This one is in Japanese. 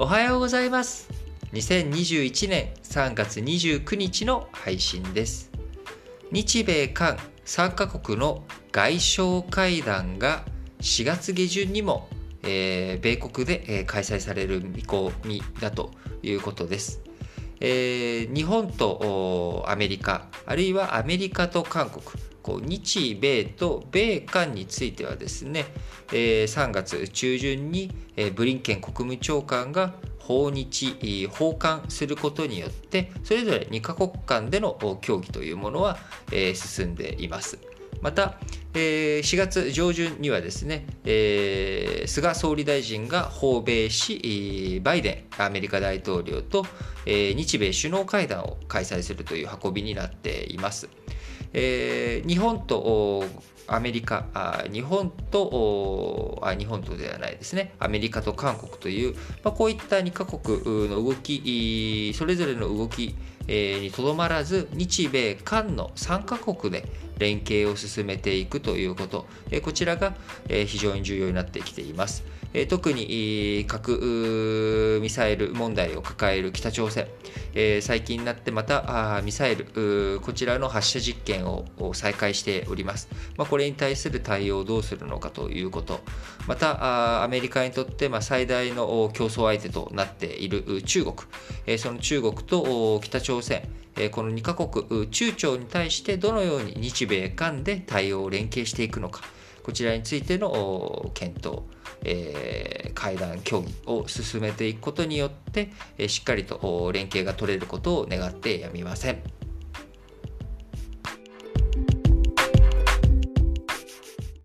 おはようございます2021年3月29日の配信です日米韓3カ国の外相会談が4月下旬にも、えー、米国で、え、開催される見込みだということです。えー、日本とアメリカあるいはアメリカと韓国こう日米と米韓についてはですね、えー、3月中旬に、えー、ブリンケン国務長官が訪日訪韓することによってそれぞれ2カ国間での協議というものは、えー、進んでいます。また、えー、4月上旬にはですね、えー、菅総理大臣が訪米し、バイデンアメリカ大統領と、えー、日米首脳会談を開催するという運びになっています。えー、日本とアメリカあ日本とあ日本とではないですね。アメリカと韓国という、まあ、こういった2カ国の動きそれぞれの動きにとどまらず日米韓の3カ国で連携を進めていくということ。こちらが非常に重要になってきています。特に核ミサイル問題を抱える北朝鮮、最近になってまたミサイルこちらの発射実験を再開しております、ここれに対する対応をどうするのかということ。またアメリカにとって最大の競争相手となっている中国。その中国と北朝鮮。この2カ国中朝に対してどのように日米韓で対応を連携していくのか。こちらについての検討えー、会談協議を進めていくことによって、え、しっかりと連携が取れることを願ってやみません。